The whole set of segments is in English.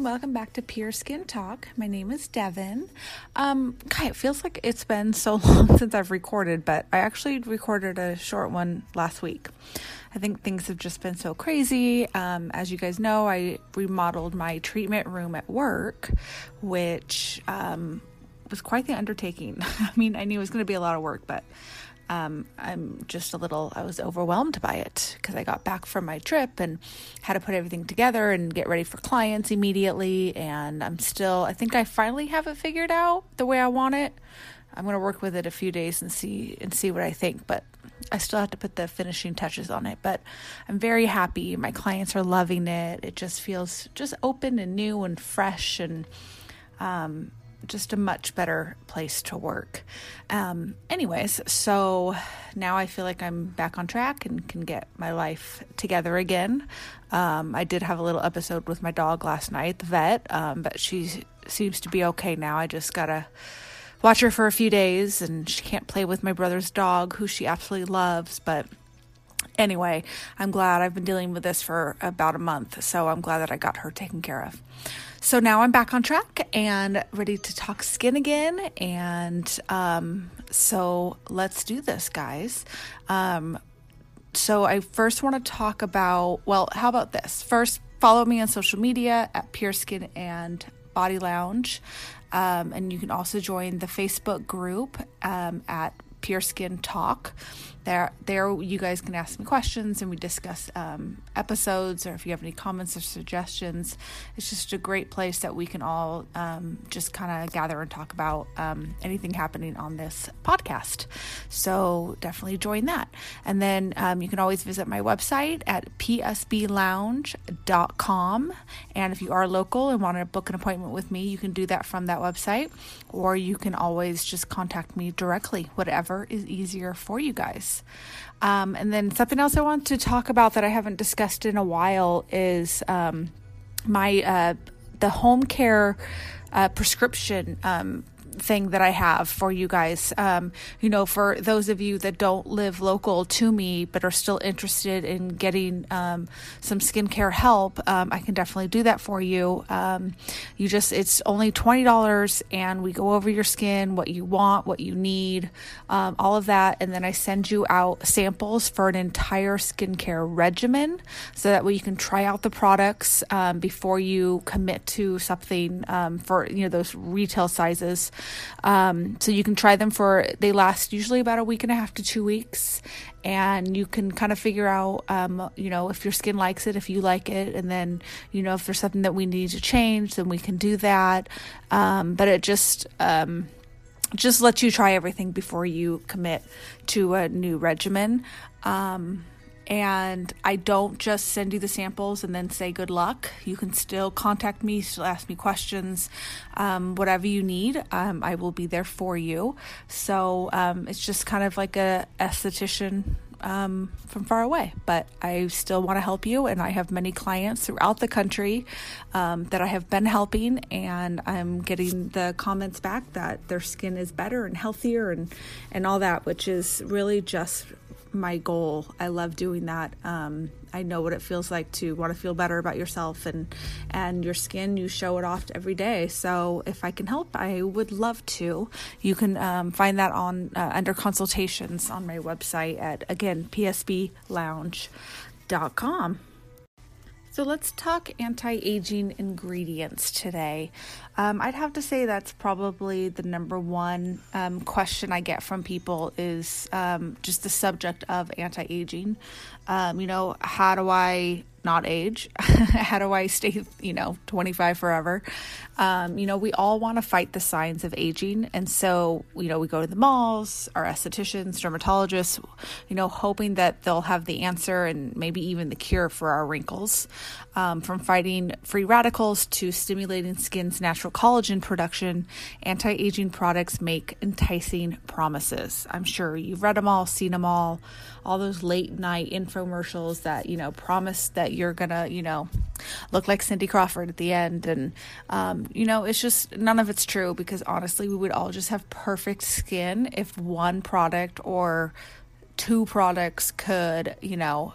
Everyone, welcome back to Pure Skin Talk. My name is Devin. Um, it feels like it's been so long since I've recorded, but I actually recorded a short one last week. I think things have just been so crazy. Um, as you guys know, I remodeled my treatment room at work, which um, was quite the undertaking. I mean, I knew it was going to be a lot of work, but um, I'm just a little, I was overwhelmed by it because I got back from my trip and had to put everything together and get ready for clients immediately. And I'm still, I think I finally have it figured out the way I want it. I'm going to work with it a few days and see and see what I think, but I still have to put the finishing touches on it. But I'm very happy. My clients are loving it. It just feels just open and new and fresh and um, just a much better place to work. Um, anyways, so now I feel like I'm back on track and can get my life together again. Um, I did have a little episode with my dog last night, the vet, um, but she seems to be okay now. I just gotta watch her for a few days, and she can't play with my brother's dog, who she absolutely loves, but anyway, I'm glad I've been dealing with this for about a month, so I'm glad that I got her taken care of. So now I'm back on track and ready to talk skin again. And um, so let's do this, guys. Um, so I first want to talk about, well, how about this? First, follow me on social media at Pure Skin and Body Lounge. Um, and you can also join the Facebook group um, at Pure Skin Talk. There, there, you guys can ask me questions and we discuss um, episodes, or if you have any comments or suggestions. It's just a great place that we can all um, just kind of gather and talk about um, anything happening on this podcast. So definitely join that. And then um, you can always visit my website at psblounge.com. And if you are local and want to book an appointment with me, you can do that from that website, or you can always just contact me directly, whatever is easier for you guys. Um, and then something else I want to talk about that I haven't discussed in a while is um, my uh, the home care uh, prescription um, thing that I have for you guys. Um, you know, for those of you that don't live local to me but are still interested in getting um, some skincare help, um, I can definitely do that for you. Um, you just, it's only $20 and we go over your skin, what you want, what you need, um, all of that. And then I send you out samples for an entire skincare regimen so that way you can try out the products um, before you commit to something for, you know, those retail sizes. Um, so you can try them for, they last usually about a week and a half to two weeks. And you can kind of figure out, um, you know, if your skin likes it, if you like it. And then, you know, if there's something that we need to change, then we can do that. Um, but it just, um, just lets you try everything before you commit to a new regimen. Um, and I don't just send you the samples and then say good luck. You can still contact me, still ask me questions, um, whatever you need. Um, I will be there for you. So um, it's just kind of like a esthetician um, from far away, but I still want to help you. And I have many clients throughout the country um, that I have been helping, and I'm getting the comments back that their skin is better and healthier and, and all that, which is really just my goal. I love doing that. Um, I know what it feels like to want to feel better about yourself and and your skin. You show it off every day. So if I can help, I would love to. You can um, find that on uh, under consultations on my website at again psblounge.com. So let's talk anti aging ingredients today. Um, I'd have to say that's probably the number one um, question I get from people is um, just the subject of anti aging. Um, you know, how do I not age? How do I stay, you know, 25 forever? Um, you know, we all want to fight the signs of aging. And so, you know, we go to the malls, our estheticians, dermatologists, you know, hoping that they'll have the answer and maybe even the cure for our wrinkles. Um, from fighting free radicals to stimulating skin's natural collagen production, anti aging products make enticing promises. I'm sure you've read them all, seen them all, all those late night infomercials that, you know, promise that you're gonna, you know, look like Cindy Crawford at the end. And, um, you know, it's just none of it's true because honestly, we would all just have perfect skin if one product or two products could, you know,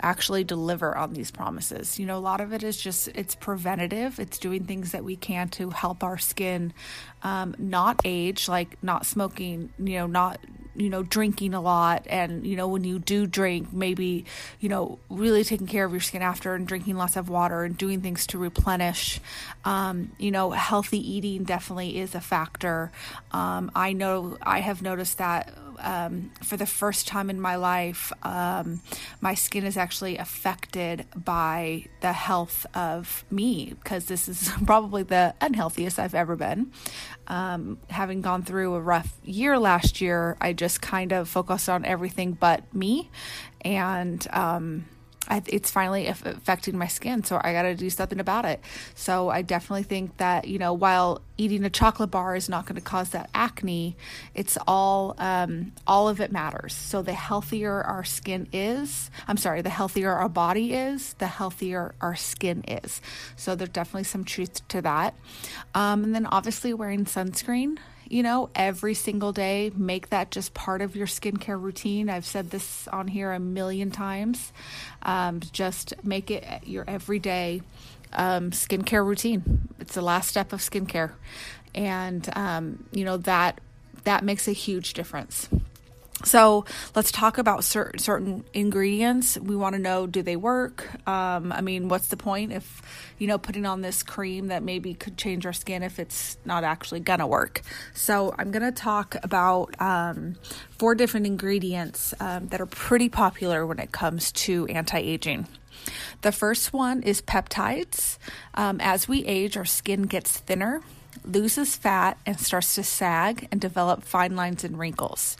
actually deliver on these promises. You know, a lot of it is just it's preventative. It's doing things that we can to help our skin um, not age, like not smoking, you know, not you know drinking a lot. And you know when you do drink maybe you know really taking care of your skin after and drinking lots of water and doing things to replenish. Um, you know healthy eating definitely is a factor. Um, i know i have noticed that um, for the first time in my life, um, my skin is actually affected by the health of me because this is probably the unhealthiest I've ever been. Um, having gone through a rough year last year, I just kind of focused on everything but me. And, um, I, it's finally affecting my skin, so I got to do something about it. So I definitely think that you know, while eating a chocolate bar is not going to cause that acne, it's all um, all of it matters. So the healthier our skin is, I'm sorry, the healthier our body is, the healthier our skin is. So there's definitely some truth to that. Um, and then obviously wearing sunscreen you know, every single day. Make that just part of your skincare routine. I've said this on here a million times. Um, just make it your everyday um, skincare routine. It's the last step of skincare, and um, you know that that makes a huge difference. So let's talk about certain certain ingredients. We want to know do they work? Um, I mean, what's the point if you know putting on this cream that maybe could change our skin if it's not actually gonna work? So I'm gonna talk about um, four different ingredients um, that are pretty popular when it comes to anti aging. The first one is peptides. Um, as we age, our skin gets thinner loses fat and starts to sag and develop fine lines and wrinkles.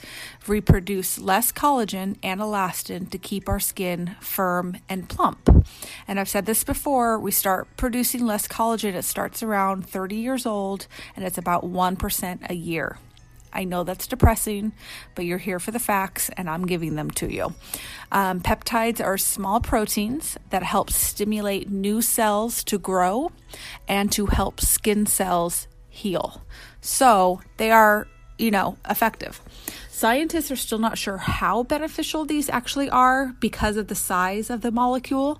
We produce less collagen and elastin to keep our skin firm and plump. And I've said this before, we start producing less collagen. It starts around 30 years old and it's about 1% a year. I know that's depressing, but you're here for the facts and I'm giving them to you. Um, peptides are small proteins that help stimulate new cells to grow and to help skin cells heal. So they are, you know, effective. Scientists are still not sure how beneficial these actually are because of the size of the molecule.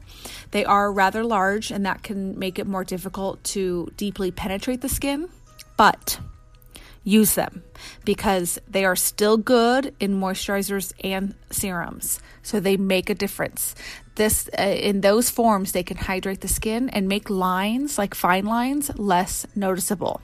They are rather large, and that can make it more difficult to deeply penetrate the skin. But use them because they are still good in moisturizers and serums. So they make a difference. This uh, in those forms they can hydrate the skin and make lines like fine lines less noticeable.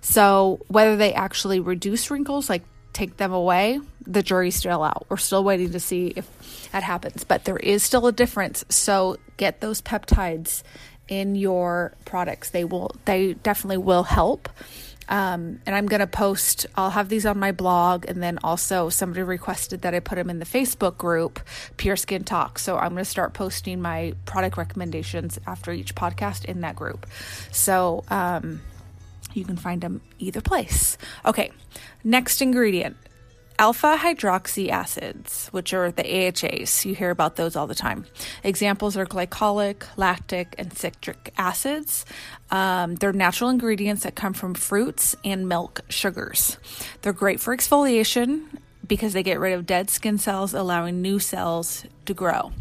So, whether they actually reduce wrinkles, like take them away, the jury's still out. We're still waiting to see if that happens, but there is still a difference. So, get those peptides in your products. They will, they definitely will help. Um, and I'm going to post, I'll have these on my blog. And then also, somebody requested that I put them in the Facebook group, Pure Skin Talk. So I'm going to start posting my product recommendations after each podcast in that group. So, um, you can find them either place. Okay, next ingredient alpha hydroxy acids, which are the AHAs. You hear about those all the time. Examples are glycolic, lactic, and citric acids. Um, they're natural ingredients that come from fruits and milk sugars. They're great for exfoliation because they get rid of dead skin cells, allowing new cells to grow.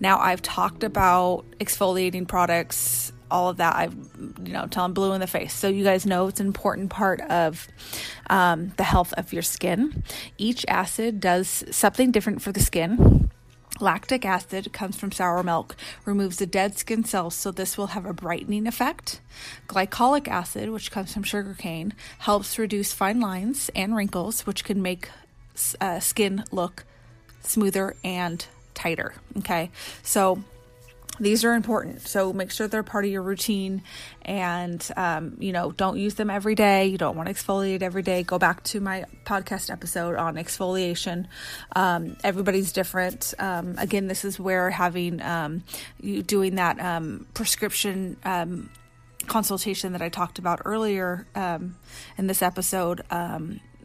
Now, I've talked about exfoliating products all of that. I, you know, tell them blue in the face. So you guys know it's an important part of um, the health of your skin. Each acid does something different for the skin. Lactic acid comes from sour milk, removes the dead skin cells, so this will have a brightening effect. Glycolic acid, which comes from sugarcane, helps reduce fine lines and wrinkles, which can make uh, skin look smoother and tighter. Okay, so these are important. So make sure they're part of your routine and um, you know don't use them every day. You don't want to exfoliate every day. Go back to my podcast episode on exfoliation. Um, everybody's different. Um, again this is where having um, you doing that um, prescription um, consultation that i talked about earlier in this episode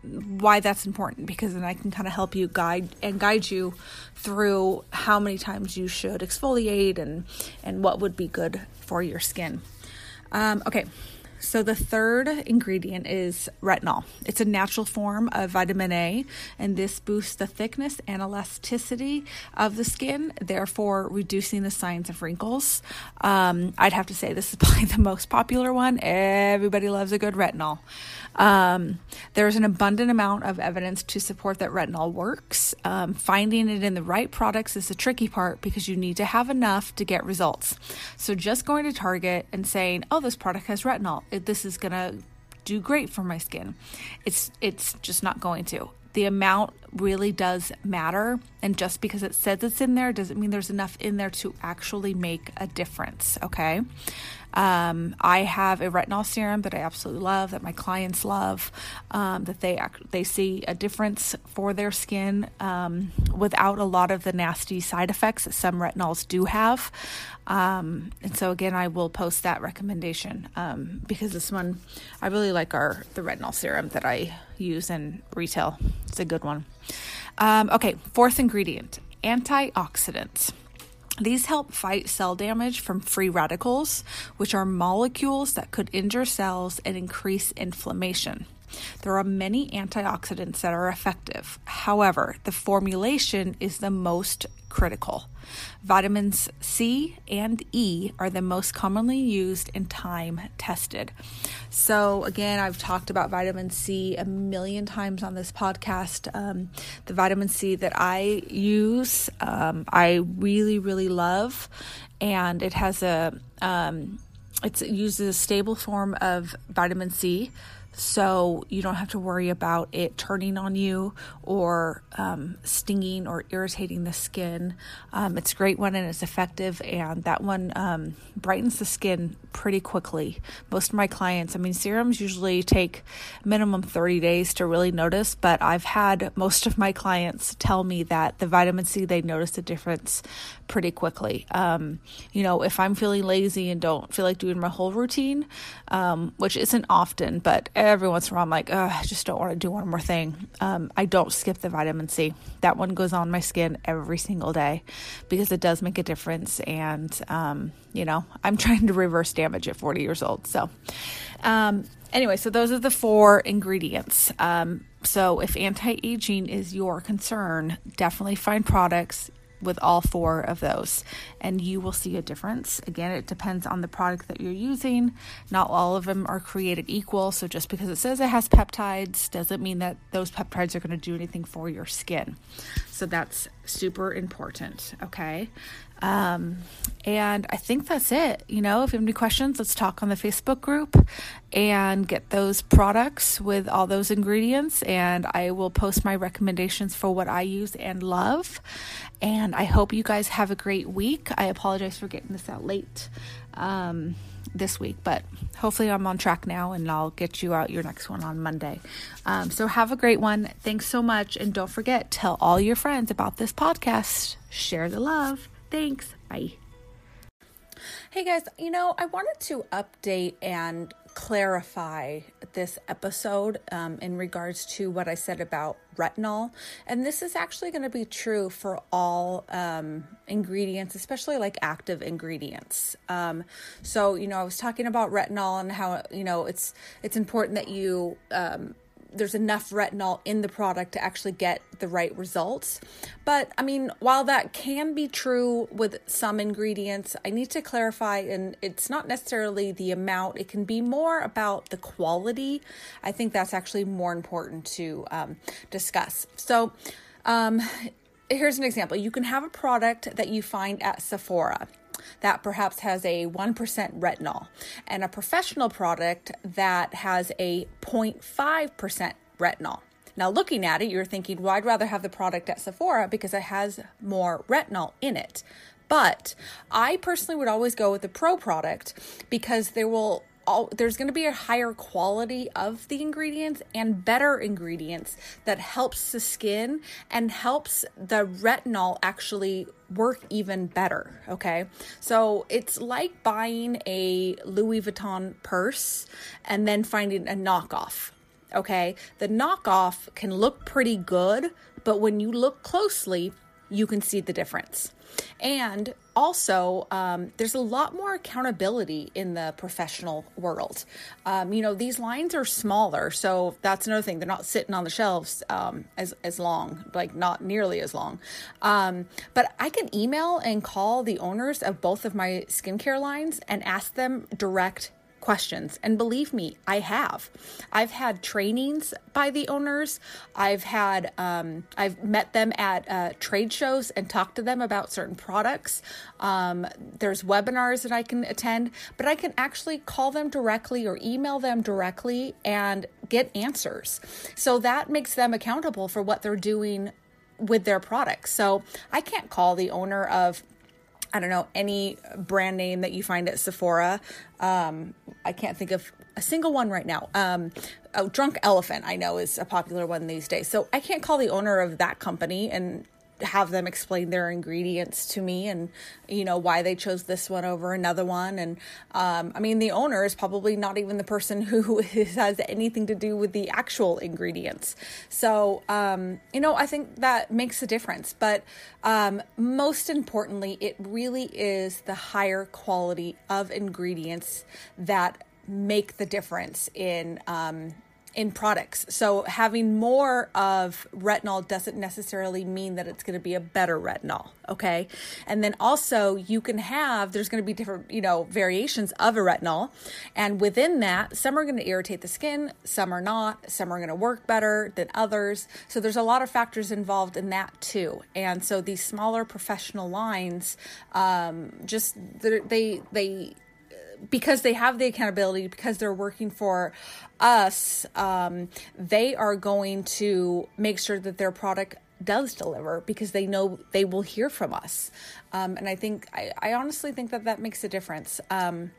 why that's important because then I can kind of help you guide and guide you through how many times you should exfoliate and and what would be good for your skin. Um, okay, so, the third ingredient is retinol. It's a natural form of vitamin A, and this boosts the thickness and elasticity of the skin, therefore reducing the signs of wrinkles. Um, I'd have to say this is probably the most popular one. Everybody loves a good retinol. Um, there's an abundant amount of evidence to support that retinol works. Um, finding it in the right products is the tricky part because you need to have enough to get results. So, just going to Target and saying, oh, this product has retinol this is going to do great for my skin. It's it's just not going to. The amount really does matter, and just because it says it's in there doesn't mean there's enough in there to actually make a difference. Okay, um, I have a retinol serum that I absolutely love, that my clients love, um, that they they see a difference for their skin um, without a lot of the nasty side effects that some retinols do have. Um, and so again, I will post that recommendation um, because this one I really like our the retinol serum that I use in retail. It's a good one. Um, okay, fourth ingredient: antioxidants. These help fight cell damage from free radicals, which are molecules that could injure cells and increase inflammation. There are many antioxidants that are effective. However, the formulation is the most critical. Vitamins C and E are the most commonly used and time tested. So, again, I've talked about vitamin C a million times on this podcast. Um, the vitamin C that I use, um, I really, really love, and it has a um, it uses a stable form of vitamin C so you don't have to worry about it turning on you or um, stinging or irritating the skin. Um, it's a great one and it's effective, and that one um, brightens the skin pretty quickly. Most of my clients, I mean, serums usually take minimum 30 days to really notice, but I've had most of my clients tell me that the vitamin C, they notice a difference pretty quickly. Um, you know, if I'm feeling lazy and don't feel like doing my whole routine, um, which isn't often, but every once in a while I'm like, I just don't want to do one more thing. Um, I don't skip the vitamin C. That one goes on my skin every single day because it does make a difference. And, um, you know, I'm trying to reverse damage at 40 years old. So, um, anyway, so those are the four ingredients. Um, so if anti aging is your concern, definitely find products with all four of those and you will see a difference. Again, it depends on the product that you're using. Not all of them are created equal, so just because it says it has peptides doesn't mean that those peptides are going to do anything for your skin. So that's super important, okay? Um, and I think that's it. You know, if you have any questions, let's talk on the Facebook group and get those products with all those ingredients. And I will post my recommendations for what I use and love. And I hope you guys have a great week. I apologize for getting this out late um, this week, but hopefully I'm on track now and I'll get you out your next one on Monday. Um, so have a great one. Thanks so much. And don't forget, tell all your friends about this podcast. Share the love. Thanks. Bye. Hey guys, you know, I wanted to update and clarify this episode um, in regards to what I said about retinol. And this is actually going to be true for all um, ingredients, especially like active ingredients. Um, so, you know, I was talking about retinol and how, you know, it's, it's important that you, um, there's enough retinol in the product to actually get the right results. But I mean, while that can be true with some ingredients, I need to clarify, and it's not necessarily the amount, it can be more about the quality. I think that's actually more important to um, discuss. So, um, here's an example you can have a product that you find at Sephora that perhaps has a 1% retinol and a professional product that has a 0.5% retinol. Now, looking at it, you're thinking, well, I'd rather have the product at Sephora because it has more retinol in it. But I personally would always go with the pro product because there will all, there's going to be a higher quality of the ingredients and better ingredients that helps the skin and helps the retinol actually work even better. Okay. So it's like buying a Louis Vuitton purse and then finding a knockoff. Okay. The knockoff can look pretty good, but when you look closely, you can see the difference. And also, um, there's a lot more accountability in the professional world. Um, you know, these lines are smaller, so that's another thing. They're not sitting on the shelves um, as as long, like not nearly as long. Um, but I can email and call the owners of both of my skincare lines and ask them direct questions. And believe me, I have. I've had trainings by the owners. I've had, um, I've met them at uh, trade shows and talked to them about certain products. Um, there's webinars that I can attend, but I can actually call them directly or email them directly and get answers. So that makes them accountable for what they're doing with their products. So I can't call the owner of I don't know, any brand name that you find at Sephora. Um, I can't think of a single one right now. Um, oh, Drunk Elephant, I know, is a popular one these days. So I can't call the owner of that company and have them explain their ingredients to me and you know why they chose this one over another one. And um, i mean the owner is probably not even the person who has anything to do with the actual ingredients. So um, you know i think that makes a difference. But um, most importantly it really is the higher quality of ingredients that make the difference in um, in products. So having more of retinol doesn't necessarily mean that it's going to be a better retinol, okay? And then also you can have there's going to be different, you know, variations of a retinol, and within that, some are going to irritate the skin, some are not, some are going to work better than others. So there's a lot of factors involved in that too. And so these smaller professional lines um, just they they because they have the accountability, because they're working for us, um, they are going to make sure that their product does deliver because they know they will hear from us. Um, and I think, I, I, honestly think that that makes a difference. Um,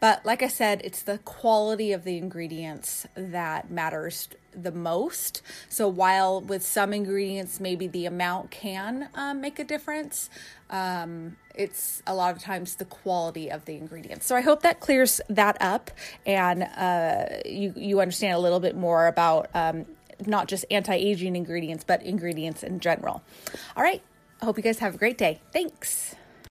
but like I said, it's the quality of the ingredients that matters the most. So while with some ingredients, maybe the amount can um, make a difference, um, it's a lot of times the quality of the ingredients. So I hope that clears that up and uh, you you understand a little bit more about um, not just anti-aging ingredients, but ingredients in general. All right. I hope you guys have a great day. Thanks.